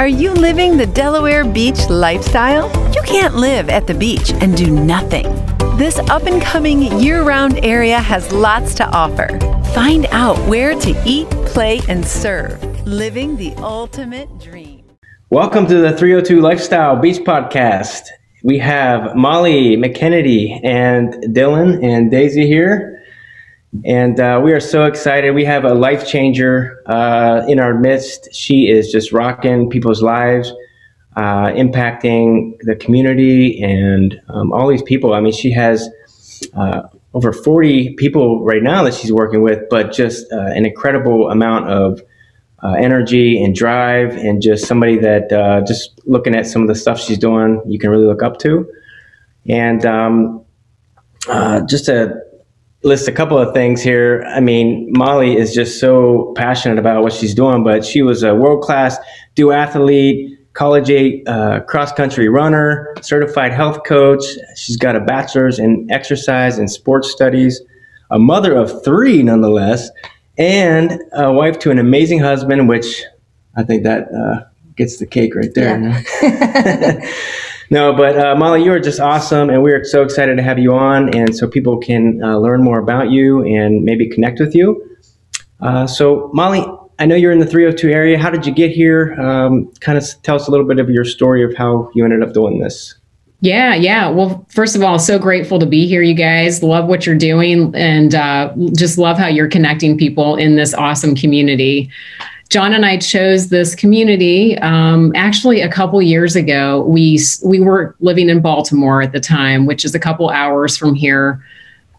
Are you living the Delaware Beach lifestyle? You can't live at the beach and do nothing. This up and coming year round area has lots to offer. Find out where to eat, play, and serve, living the ultimate dream. Welcome to the 302 Lifestyle Beach Podcast. We have Molly McKennedy and Dylan and Daisy here. And uh, we are so excited. We have a life changer uh, in our midst. She is just rocking people's lives, uh, impacting the community and um, all these people. I mean, she has uh, over 40 people right now that she's working with, but just uh, an incredible amount of uh, energy and drive, and just somebody that just looking at some of the stuff she's doing, you can really look up to. And um, just a list a couple of things here. I mean, Molly is just so passionate about what she's doing, but she was a world class duathlete, college eight uh, cross country runner, certified health coach. She's got a bachelor's in exercise and sports studies, a mother of three, nonetheless, and a wife to an amazing husband, which I think that uh, gets the cake right there. Yeah. No, but uh, Molly, you are just awesome, and we're so excited to have you on, and so people can uh, learn more about you and maybe connect with you. Uh, so, Molly, I know you're in the 302 area. How did you get here? Um, kind of tell us a little bit of your story of how you ended up doing this. Yeah, yeah. Well, first of all, so grateful to be here, you guys. Love what you're doing and uh, just love how you're connecting people in this awesome community. John and I chose this community um, actually a couple years ago. We we were living in Baltimore at the time, which is a couple hours from here,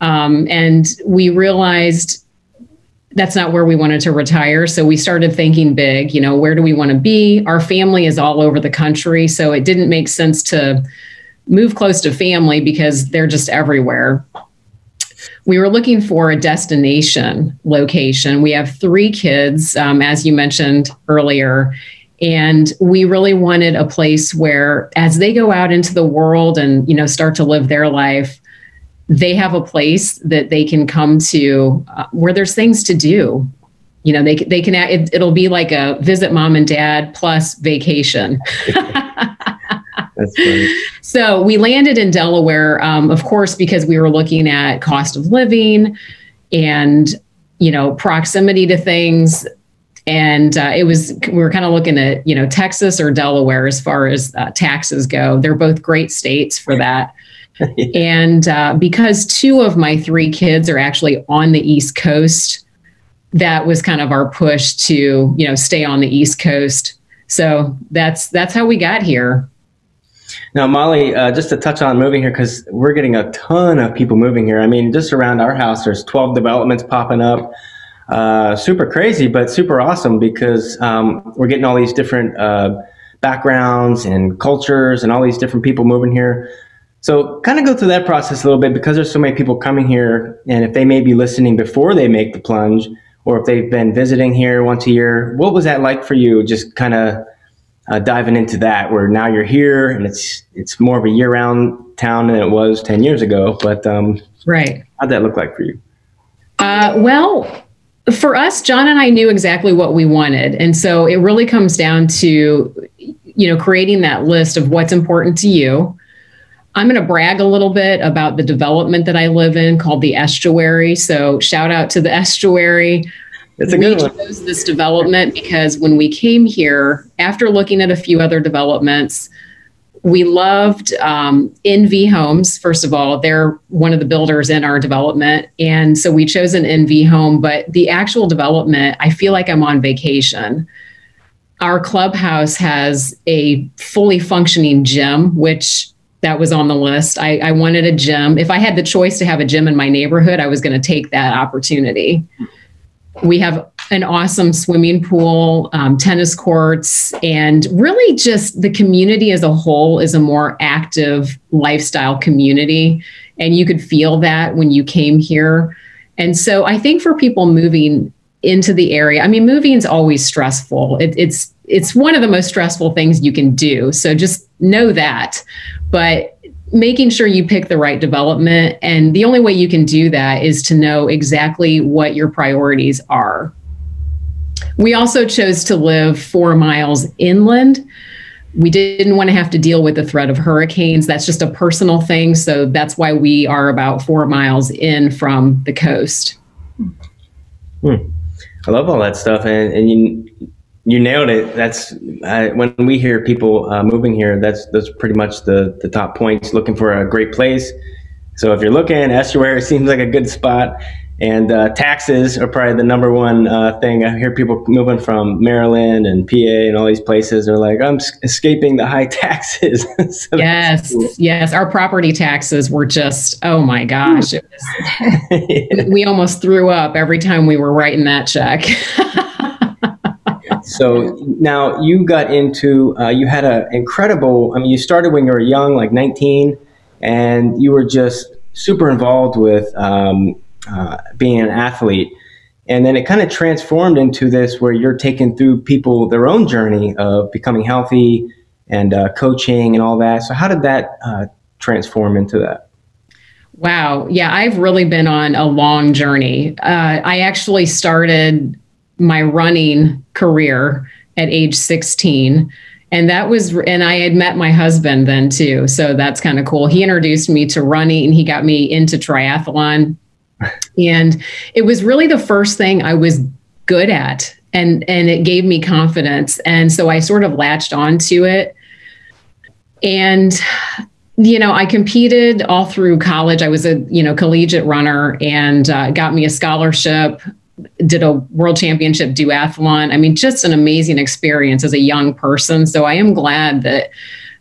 um, and we realized that's not where we wanted to retire. So we started thinking big. You know, where do we want to be? Our family is all over the country, so it didn't make sense to move close to family because they're just everywhere we were looking for a destination location. We have three kids, um, as you mentioned earlier, and we really wanted a place where, as they go out into the world and you know start to live their life, they have a place that they can come to uh, where there's things to do. You know, they they can. It, it'll be like a visit mom and dad plus vacation. That's funny. So we landed in Delaware, um, of course, because we were looking at cost of living and you know proximity to things. And uh, it was we were kind of looking at you know texas or delaware as far as uh, taxes go. They're both great states for that. And uh, because two of my three kids are actually on the east coast that was kind of our push to you know stay on the east coast. So that's that's how we got here now, Molly, uh, just to touch on moving here, because we're getting a ton of people moving here. I mean, just around our house, there's 12 developments popping up. Uh, super crazy, but super awesome because um, we're getting all these different uh, backgrounds and cultures and all these different people moving here. So, kind of go through that process a little bit because there's so many people coming here, and if they may be listening before they make the plunge, or if they've been visiting here once a year, what was that like for you? Just kind of uh, diving into that, where now you're here and it's it's more of a year-round town than it was ten years ago. But um, right, how'd that look like for you? Uh, well, for us, John and I knew exactly what we wanted, and so it really comes down to you know creating that list of what's important to you. I'm going to brag a little bit about the development that I live in called the Estuary. So shout out to the Estuary. It's a good we one. chose this development because when we came here, after looking at a few other developments, we loved um, NV Homes. First of all, they're one of the builders in our development, and so we chose an NV home. But the actual development, I feel like I'm on vacation. Our clubhouse has a fully functioning gym, which that was on the list. I, I wanted a gym. If I had the choice to have a gym in my neighborhood, I was going to take that opportunity. We have an awesome swimming pool, um, tennis courts, and really just the community as a whole is a more active lifestyle community. And you could feel that when you came here. And so I think for people moving into the area, I mean, moving is always stressful. It, it's it's one of the most stressful things you can do. So just know that. But making sure you pick the right development. And the only way you can do that is to know exactly what your priorities are. We also chose to live four miles inland. We didn't want to have to deal with the threat of hurricanes. That's just a personal thing. So that's why we are about four miles in from the coast. Hmm. I love all that stuff, and, and you you nailed it. That's when we hear people uh, moving here. That's that's pretty much the the top points. Looking for a great place. So if you're looking, estuary seems like a good spot. And uh, taxes are probably the number one uh, thing. I hear people moving from Maryland and PA and all these places are like, I'm escaping the high taxes. so yes, cool. yes. Our property taxes were just, oh my gosh. Was, we almost threw up every time we were writing that check. So now you got into, uh, you had an incredible, I mean, you started when you were young, like 19, and you were just super involved with um, uh, being an athlete. And then it kind of transformed into this where you're taking through people their own journey of becoming healthy and uh, coaching and all that. So, how did that uh, transform into that? Wow. Yeah, I've really been on a long journey. Uh, I actually started my running career at age 16 and that was and i had met my husband then too. So that's kind of cool. He introduced me to running and he got me into triathlon. And it was really the first thing I was good at and and it gave me confidence. And so I sort of latched onto it. And you know I competed all through college. I was a you know collegiate runner and uh, got me a scholarship did a world championship duathlon I mean just an amazing experience as a young person so I am glad that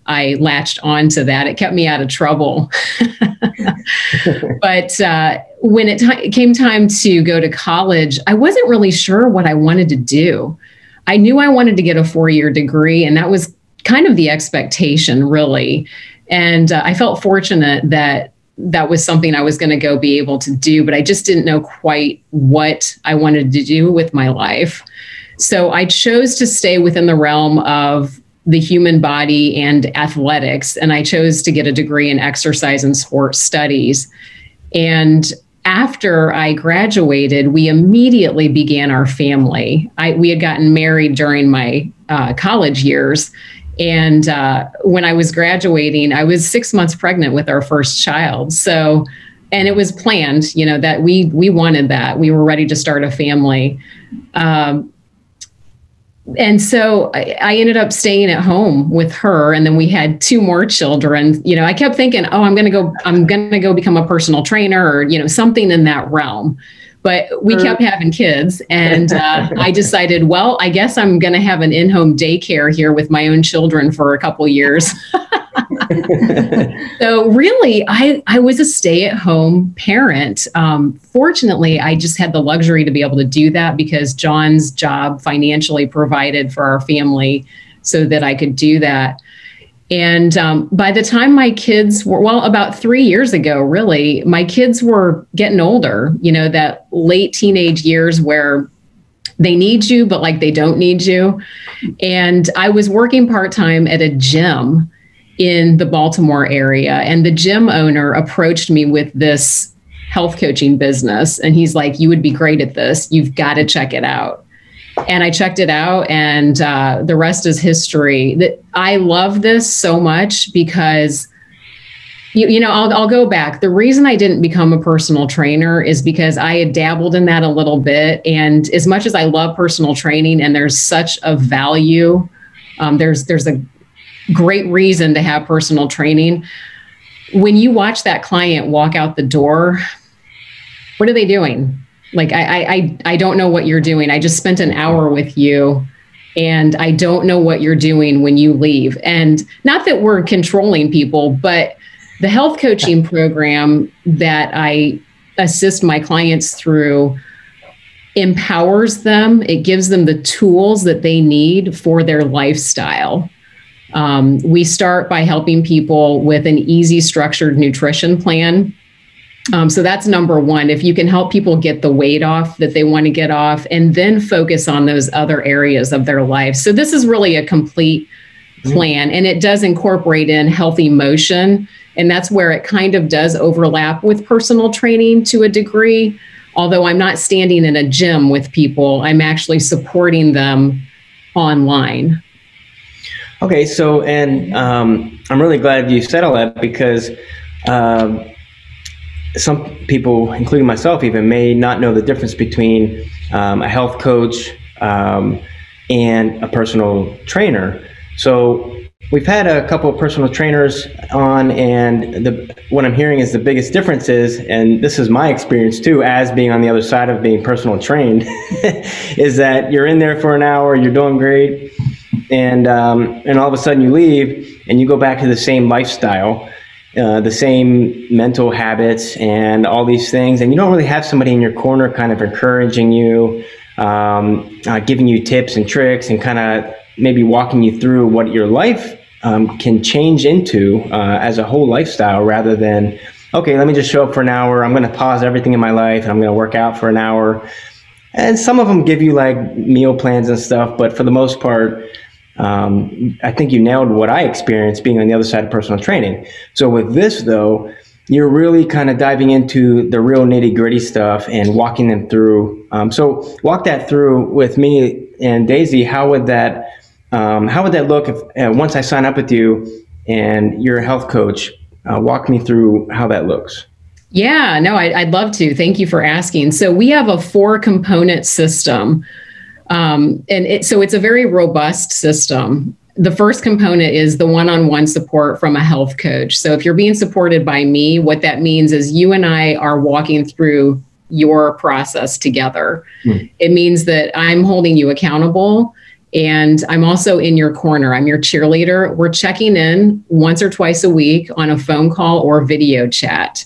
I latched onto that. It kept me out of trouble. but uh, when it t- came time to go to college, I wasn't really sure what I wanted to do. I knew I wanted to get a four year degree, and that was kind of the expectation, really. And uh, I felt fortunate that that was something I was going to go be able to do, but I just didn't know quite what I wanted to do with my life. So I chose to stay within the realm of the human body and athletics. And I chose to get a degree in exercise and sports studies. And after I graduated, we immediately began our family. I, we had gotten married during my uh, college years. And uh, when I was graduating, I was six months pregnant with our first child. So, and it was planned, you know, that we we wanted that. We were ready to start a family. Um, and so I, I, ended up staying at home with her and then we had two more children you know i kept thinking oh i'm going to go i'm going to go become a personal trainer or you know something in that realm but we kept having kids and uh, i decided well i guess i'm going to have an in-home daycare here with my own children for a couple years so really, I I was a stay at home parent. Um, fortunately, I just had the luxury to be able to do that because John's job financially provided for our family, so that I could do that. And um, by the time my kids were, well, about three years ago, really, my kids were getting older, you know, that late teenage years where they need you, but like they don't need you. And I was working part time at a gym in the Baltimore area. And the gym owner approached me with this health coaching business. And he's like, You would be great at this. You've got to check it out. And I checked it out, and uh, the rest is history. That I love this so much because you, you know I'll, I'll go back the reason i didn't become a personal trainer is because i had dabbled in that a little bit and as much as i love personal training and there's such a value um, there's there's a great reason to have personal training. When you watch that client walk out the door, what are they doing? Like I I I don't know what you're doing. I just spent an hour with you and I don't know what you're doing when you leave. And not that we're controlling people, but the health coaching program that I assist my clients through empowers them. It gives them the tools that they need for their lifestyle. Um, we start by helping people with an easy, structured nutrition plan. Um, so that's number one. If you can help people get the weight off that they want to get off, and then focus on those other areas of their life. So this is really a complete mm-hmm. plan, and it does incorporate in healthy motion, and that's where it kind of does overlap with personal training to a degree. although I'm not standing in a gym with people, I'm actually supporting them online. Okay, so and um, I'm really glad you said all that because um, some people, including myself, even may not know the difference between um, a health coach um, and a personal trainer. So we've had a couple of personal trainers on, and the what I'm hearing is the biggest difference is, and this is my experience too, as being on the other side of being personal trained, is that you're in there for an hour, you're doing great and um, and all of a sudden you leave and you go back to the same lifestyle, uh, the same mental habits and all these things, and you don't really have somebody in your corner kind of encouraging you, um, uh, giving you tips and tricks, and kind of maybe walking you through what your life um, can change into uh, as a whole lifestyle, rather than okay, let me just show up for an hour. I'm going to pause everything in my life and I'm going to work out for an hour. And some of them give you like meal plans and stuff, but for the most part, um, I think you nailed what I experienced being on the other side of personal training. So with this though, you're really kind of diving into the real nitty gritty stuff and walking them through. Um, so walk that through with me and Daisy. How would that um, how would that look if uh, once I sign up with you and you're a health coach? Uh, walk me through how that looks. Yeah, no, I, would love to. Thank you for asking. So we have a four component system um, and it, so it's a very robust system. The first component is the one on one support from a health coach. So if you're being supported by me, what that means is you and I are walking through your process together. Mm. It means that I'm holding you accountable and I'm also in your corner. I'm your cheerleader. We're checking in once or twice a week on a phone call or video chat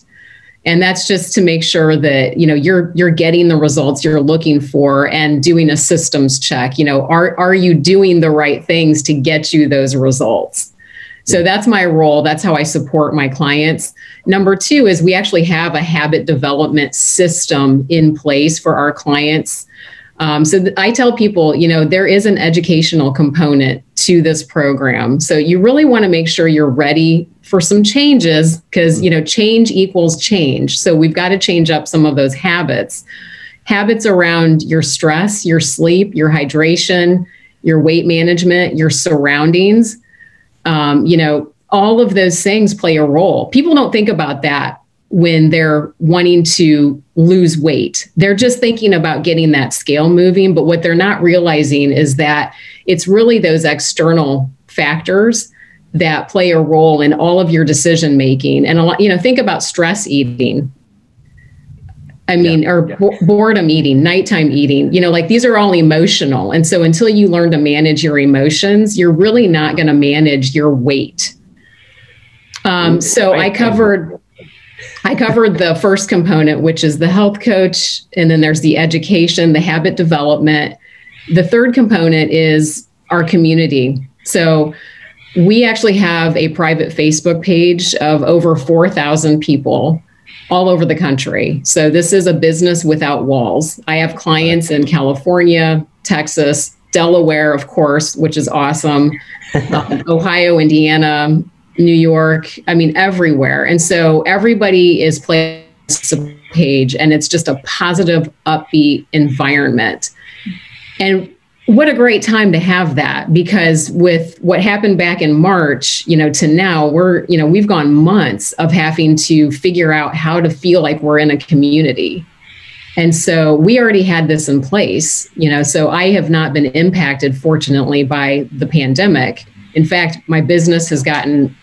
and that's just to make sure that you know you're you're getting the results you're looking for and doing a systems check. You know are are you doing the right things to get you those results? So that's my role. That's how i support my clients. Number two is we actually have a habit development system in place for our clients. Um, so th- I tell people, you know, there is an educational component to this program. So you really want to make sure you're ready for some changes because, you know, change equals change. So we've got to change up some of those habits. Habits around your stress, your sleep, your hydration, your weight management, your surroundings. Um, you know, all of those things play a role. People don't think about that when they're wanting to lose weight. They're just thinking about getting that scale moving. But what they're not realizing is that it's really those external factors that play a role in all of your decision making. And a lot, you know, think about stress eating. I mean, yeah, or yeah. boredom eating, nighttime eating, you know, like these are all emotional. And so until you learn to manage your emotions, you're really not going to manage your weight. Um, so I covered I covered the first component, which is the health coach, and then there's the education, the habit development. The third component is our community. So we actually have a private Facebook page of over 4,000 people all over the country. So this is a business without walls. I have clients in California, Texas, Delaware, of course, which is awesome, um, Ohio, Indiana, New York, I mean, everywhere. And so everybody is playing a page and it's just a positive, upbeat environment. And what a great time to have that because with what happened back in March, you know, to now, we're, you know, we've gone months of having to figure out how to feel like we're in a community. And so we already had this in place, you know, so I have not been impacted, fortunately, by the pandemic. In fact, my business has gotten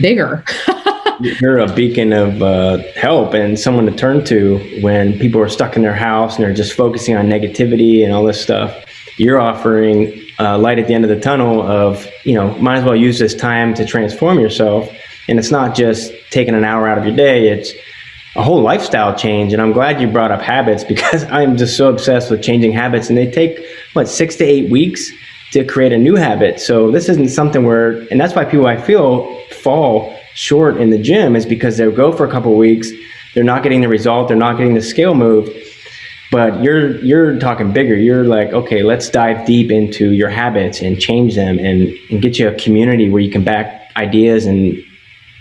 bigger. You're a beacon of uh, help and someone to turn to when people are stuck in their house and they're just focusing on negativity and all this stuff. You're offering uh, light at the end of the tunnel of, you know, might as well use this time to transform yourself. And it's not just taking an hour out of your day, it's a whole lifestyle change. And I'm glad you brought up habits because I'm just so obsessed with changing habits. And they take, what, six to eight weeks to create a new habit. So this isn't something where, and that's why people I feel fall short in the gym is because they'll go for a couple weeks, they're not getting the result, they're not getting the scale move. But you're you're talking bigger. You're like, okay, let's dive deep into your habits and change them and, and get you a community where you can back ideas and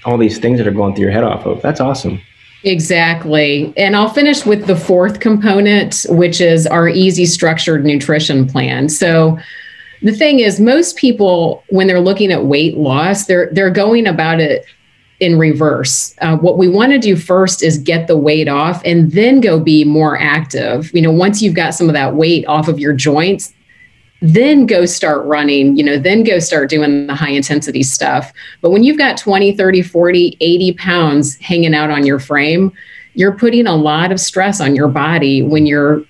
all these things that are going through your head off of. That's awesome. Exactly. And I'll finish with the fourth component, which is our easy structured nutrition plan. So the thing is most people when they're looking at weight loss, they're they're going about it in reverse. Uh, what we want to do first is get the weight off and then go be more active. You know, once you've got some of that weight off of your joints, then go start running, you know, then go start doing the high intensity stuff. But when you've got 20, 30, 40, 80 pounds hanging out on your frame, you're putting a lot of stress on your body when you're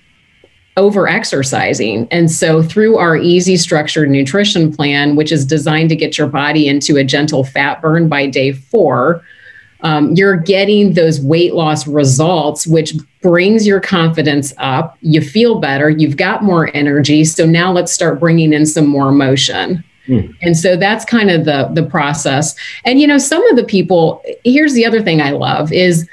over exercising. And so, through our easy structured nutrition plan, which is designed to get your body into a gentle fat burn by day four, um, you're getting those weight loss results, which brings your confidence up. You feel better, you've got more energy. So now let's start bringing in some more motion. Mm. And so that's kind of the the process. And you know, some of the people, here's the other thing I love is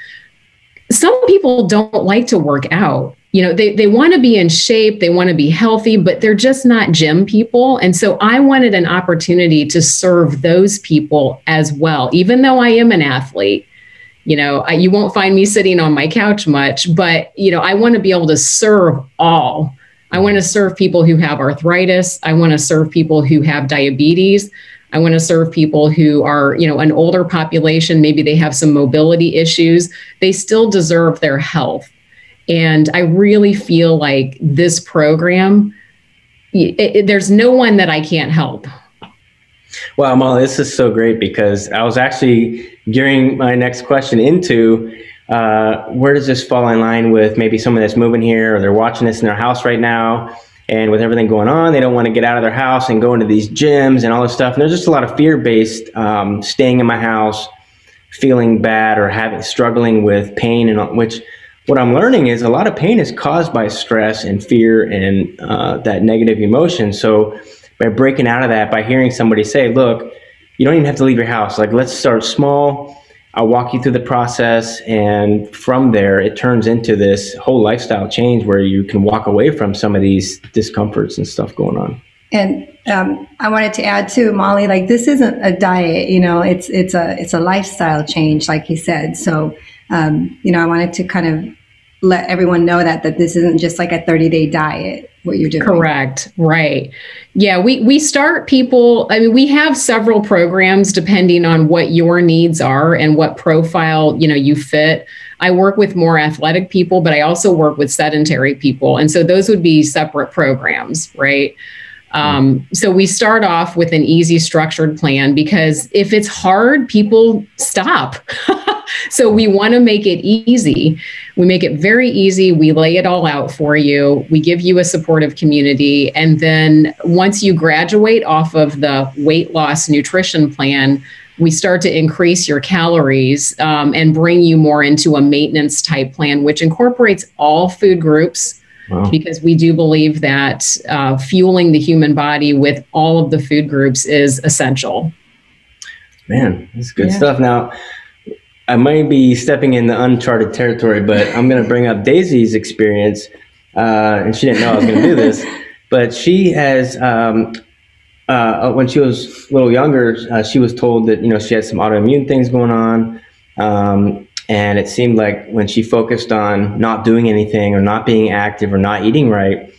some people don't like to work out you know they, they want to be in shape they want to be healthy but they're just not gym people. And so i wanted an opportunity to serve those people as well. Even though i am an athlete you know I, you won't find me sitting on my couch much but you know i want to be able to serve all. I want to serve people who have arthritis. I want to serve people who have diabetes. I want to serve people who are you know an older population. Maybe they have some mobility issues. They still deserve their health and I really feel like this program, it, it, there's no one that I can't help. Well, Molly, this is so great because I was actually gearing my next question into uh, where does this fall in line with maybe someone that's moving here or they're watching this in their house right now and with everything going on, they don't want to get out of their house and go into these gyms and all this stuff. And there's just a lot of fear based um, staying in my house, feeling bad or having struggling with pain and which what I'm learning is a lot of pain is caused by stress and fear and uh, that negative emotion. So by breaking out of that, by hearing somebody say, look, you don't even have to leave your house. Like, let's start small. I'll walk you through the process. And from there, it turns into this whole lifestyle change where you can walk away from some of these discomforts and stuff going on. And um, I wanted to add too, Molly, like this isn't a diet, you know, it's, it's a, it's a lifestyle change, like you said. So um, you know, I wanted to kind of let everyone know that that this isn't just like a 30 day diet what you're doing. Correct. Right. Yeah we we start people i mean we have several programs depending on what your needs are and what profile you know you fit. I work with more athletic people but i also work with sedentary people. And so those would be separate programs right um, so we start off with an easy structured plan because if it's hard, people stop. so we want to make it easy. We make it very easy. We lay it all out for you. We give you a supportive community. And then once you graduate off of the weight loss nutrition plan, we start to increase your calories um, and bring you more into a maintenance type plan, which incorporates all food groups Wow. Because we do believe that uh, fueling the human body with all of the food groups is essential. Man, that's good yeah. stuff. Now, I might be stepping into uncharted territory, but I'm going to bring up Daisy's experience. Uh, and she didn't know I was going to do this, but she has, um, uh, when she was a little younger, uh, she was told that, you know, she had some autoimmune things going on. Um, and it seemed like when she focused on not doing anything or not being active or not eating right,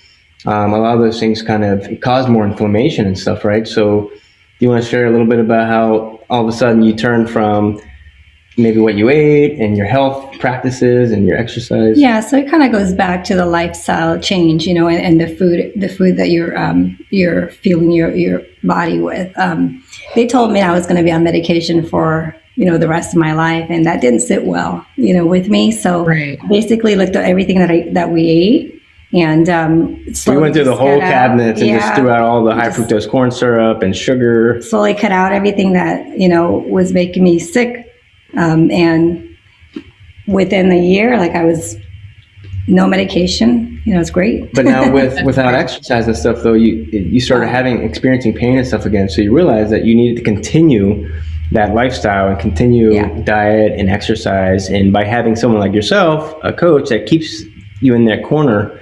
um, a lot of those things kind of caused more inflammation and stuff, right? So, do you want to share a little bit about how all of a sudden you turn from maybe what you ate and your health practices and your exercise? Yeah, so it kind of goes back to the lifestyle change, you know, and, and the food, the food that you're um, you're fueling your your body with. Um, they told me I was going to be on medication for you know the rest of my life and that didn't sit well you know with me. So right. basically looked at everything that i that we ate and um we went through the whole cabinet and yeah, just threw out all the high fructose corn syrup and sugar. Slowly cut out everything that you know was making me sick um, and within a year like i was no medication you know it's great. But now with without exercise and stuff though you you started having experiencing pain and stuff again. So you realized that you needed to continue that lifestyle and continue yeah. diet and exercise. And by having someone like yourself, a coach that keeps you in that corner,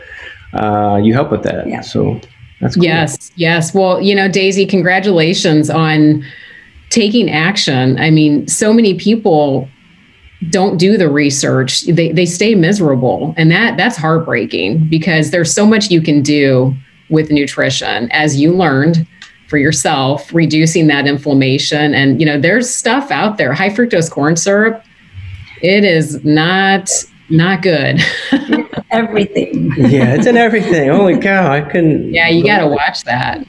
uh, you help with that. Yeah. So that's cool. Yes, yes. Well, you know, Daisy, congratulations on taking action. I mean, so many people don't do the research they, they stay miserable and that that's heartbreaking because there's so much you can do with nutrition as you learned for yourself reducing that inflammation. And you know there's stuff out there. High fructose corn syrup it is not not good. Everything. Yeah it's in everything. Holy cow i couldn't yeah you got to watch that.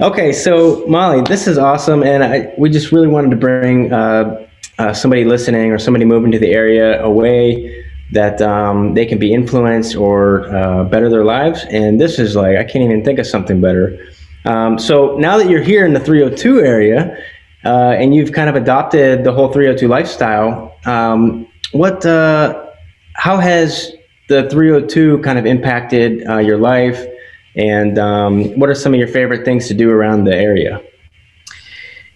Okay so molly this is awesome and I, we just really wanted to bring uh, uh, somebody listening or somebody moving to the area a way that um, they can be influenced or uh, better their lives. And this is like, I can't even think of something better. Um, so now that you're here in the 302 area uh, and you've kind of adopted the whole 302 lifestyle, um, what, uh, how has the 302 kind of impacted uh, your life? And um, what are some of your favorite things to do around the area?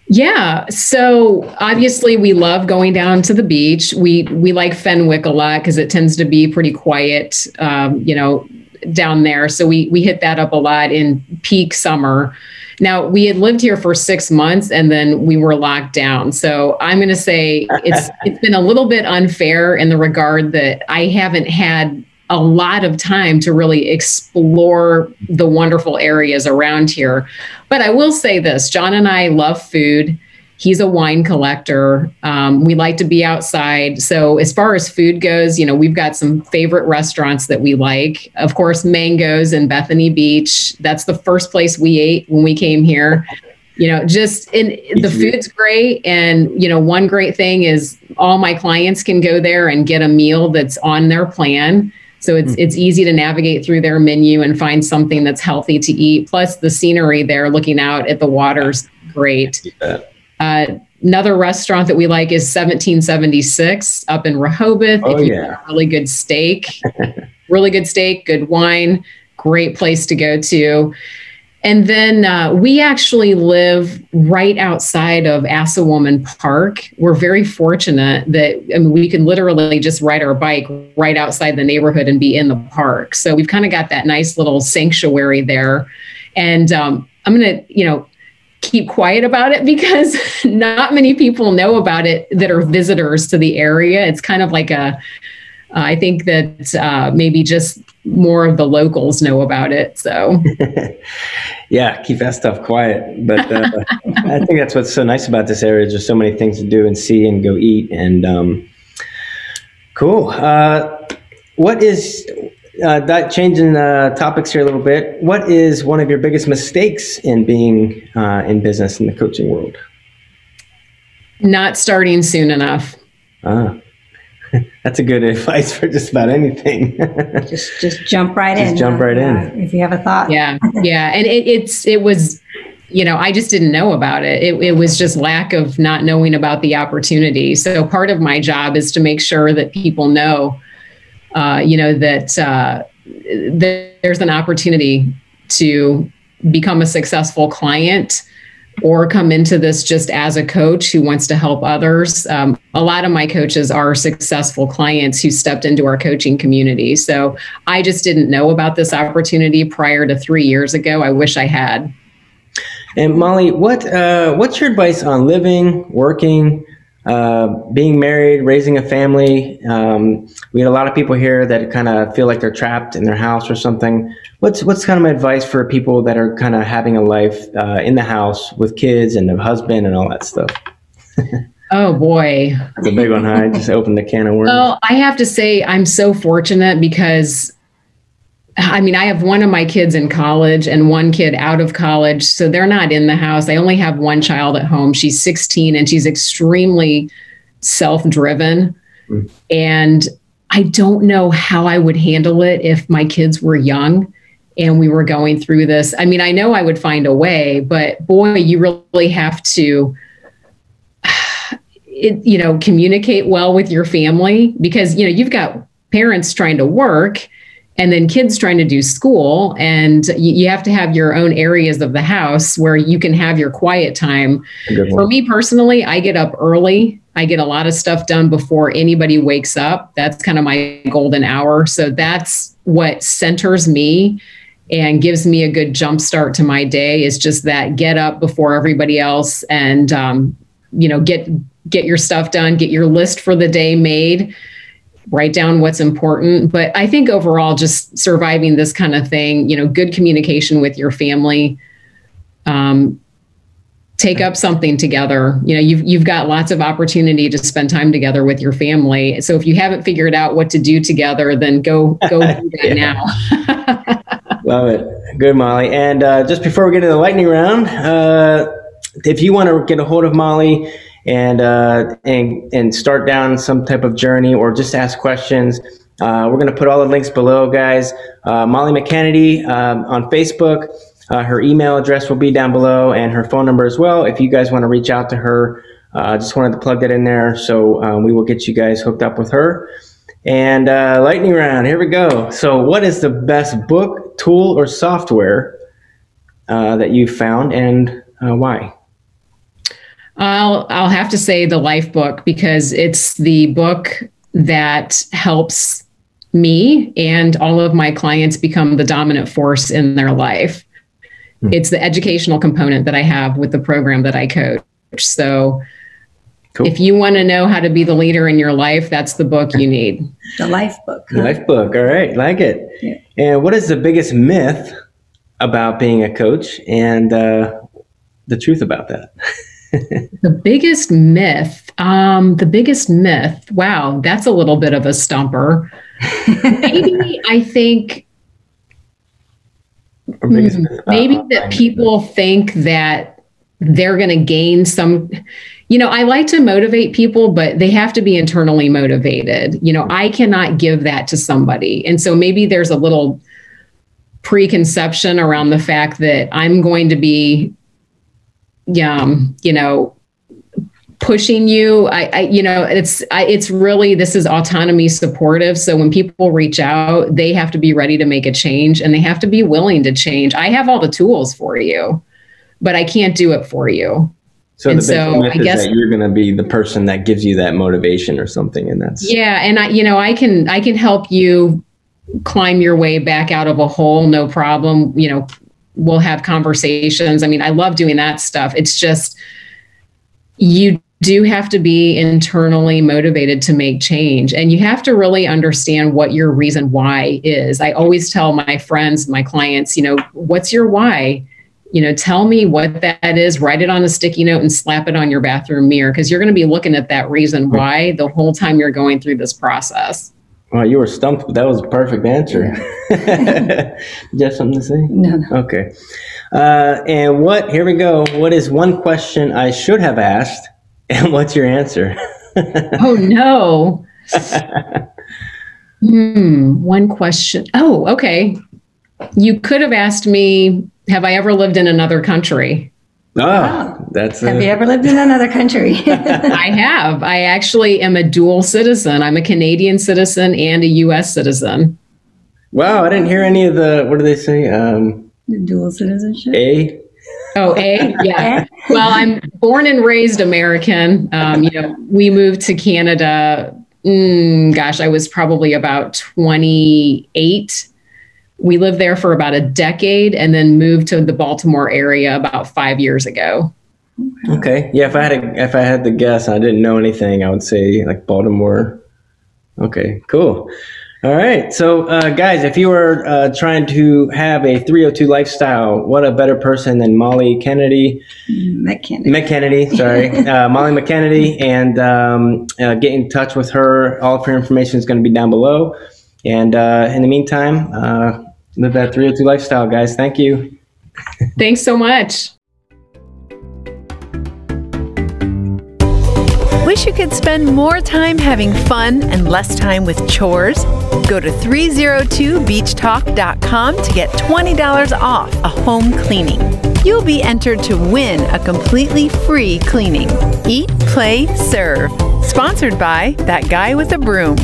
Yeah. So obviously we love going down to the beach. We we like Fenwick a lot because it tends to be pretty quiet, um, you know, down there. So we we hit that up a lot in peak summer. Now we had lived here for six months and then we were locked down. So I'm going to say it's it's been a little bit unfair in the regard that I haven't had a lot of time to really explore the wonderful areas around here. But I will say this John and I love food. He's a wine collector. Um, we like to be outside. So, as far as food goes, you know, we've got some favorite restaurants that we like. Of course, Mangoes in Bethany Beach. That's the first place we ate when we came here. You know, just in the food's great. And, you know, one great thing is all my clients can go there and get a meal that's on their plan so it's mm. it's easy to navigate through their menu and find something that's healthy to eat. Plus the scenery there, looking out at the waters, great. Uh, another restaurant that we like is 1776 up in Rehoboth. Oh, if you yeah. want really good steak, really good steak, good wine, great place to go to. And then uh, we actually live right outside of Assawoman Park. We're very fortunate that I mean, we can literally just ride our bike right outside the neighborhood and be in the park. So we've kind of got that nice little sanctuary there. And um, I'm going to, you know, keep quiet about it because not many people know about it that are visitors to the area. It's kind of like a uh, think that uh, maybe just more of the locals know about it. So, yeah, keep that stuff quiet. But uh, I think that's what's so nice about this area. There's so many things to do and see and go eat. And um, cool. Uh, what is uh, that changing topics here a little bit? What is one of your biggest mistakes in being uh, in business in the coaching world? Not starting soon enough. Ah. That's a good advice for just about anything. just just jump right in. just in. Jump right in. If you have a thought. Yeah, yeah, and it, it's it was, you know, I just didn't know about it. it. It was just lack of not knowing about the opportunity. So part of my job is to make sure that people know, uh, you know, that uh, there's an opportunity to become a successful client or come into this just as a coach who wants to help others. Um, a lot of my coaches are successful clients who stepped into our coaching community. So I just didn't know about this opportunity prior to three years ago. I wish I had. And Molly, what uh, what's your advice on living, working, uh, being married, raising a family. Um, we had a lot of people here that kind of feel like they're trapped in their house or something. What's what's kind of my advice for people that are kind of having a life uh, in the house with kids and a husband and all that stuff? oh boy, the big one. I just opened the can of worms. Well, I have to say I'm so fortunate because I mean, I have one of my kids in college and one kid out of college. So they're not in the house. I only have one child at home. She's 16 and she's extremely self driven. Mm. And I don't know how I would handle it if my kids were young and we were going through this. I mean, I know I would find a way, but boy, you really have to. It, you know communicate well with your family because you know you've got parents trying to work and then kids trying to do school and you, you, have to have your own areas of the house where you can have your quiet time. For me personally i get up early. I get a lot of stuff done before anybody wakes up. That's kind of my golden hour. So that's what centers me and gives me a good jump start to my day is just that get up before everybody else and um, you know get get your stuff done, get your list for the day made, write down what's important. But I think overall, just surviving this kind of thing, you know, good communication with your family. Um, take up something together. You know, you've you've got lots of opportunity to spend time together with your family. So if you haven't figured out what to do together, then go go do that now. Love it. Good, Molly. And uh, just before we get to the lightning round, uh, if you want to get a hold of Molly and uh, and and start down some type of journey or just ask questions. Uh, we're going to put all the links below, guys. Uh, Molly McKennedy um, on Facebook. Uh, her email address will be down below and her phone number as well. If you guys want to reach out to her, uh, just wanted to plug that in there. So um, we will get you guys hooked up with her. And uh, lightning round, here we go. So, what is the best book, tool, or software that you found and why? I'll I'll have to say the life book because it's the book that helps me and all of my clients become the dominant force in their life. Hmm. It's the educational component that I have with the program that I coach. So cool. if you want to know how to be the leader in your life, that's the book you need. The life book. Huh? Life book. All right. Like it. Yeah. And what is the biggest myth about being a coach and uh, the truth about that? the biggest myth. Um, the biggest myth. Wow, that's a little bit of a stumper. Maybe I think Mm, maybe that people think that they're going to gain some you know i like to motivate people but they have to be internally motivated you know i cannot give that to somebody and so maybe there's a little preconception around the fact that i'm going to be um, you know pushing you I, I, you know it's I, it's really this is autonomy supportive so when people reach out they have to be ready to make a change and they have to be willing to change i have all the tools for you but i can't do it for you so and the so I guess that you're going to be the person that gives you that motivation or something, and that's yeah. And I, you know, I can I can help you climb your way back out of a hole, no problem. You know, we'll have conversations. I mean, I love doing that stuff. It's just you do have to be internally motivated to make change. And you have to really understand what your reason why is. I always tell my friends, my clients, you know, what's your why? You know, tell me what that is, write it on a sticky note and slap it on your bathroom mirror because you're going to be looking at that reason why the whole time you're going through this process. Well, you were stumped. That was a perfect answer. you have something to say? No, no. Okay. Uh, and what, here we go. What is one question I should have asked and what's your answer? oh no. hmm. One question. Oh, okay. You could have asked me, have I ever lived in another country? Oh, that's. Have a... you ever lived in another country? I have. I actually am a dual citizen. I'm a Canadian citizen and a U.S. citizen. Wow, I didn't hear any of the. What do they say? Um, dual citizenship. A. Oh, A, yeah. well, I'm born and raised American. Um, you know, we moved to Canada. Mm, gosh, I was probably about 28. We lived there for about a decade, and then moved to the Baltimore area about five years ago. Okay, yeah. If I had a, if I had to guess, I didn't know anything. I would say like Baltimore. Okay, cool. All right. So, uh, guys, if you are uh, trying to have a 302 lifestyle, what a better person than Molly Kennedy? McKennedy. McKennedy, sorry. uh, Molly McKennedy. And um, uh, get in touch with her. All of her information is going to be down below. And uh, in the meantime, uh, live that 302 lifestyle, guys. Thank you. Thanks so much. Wish you could spend more time having fun and less time with chores? Go to 302beachtalk.com to get $20 off a home cleaning. You'll be entered to win a completely free cleaning. Eat, play, serve. Sponsored by That Guy with a Broom.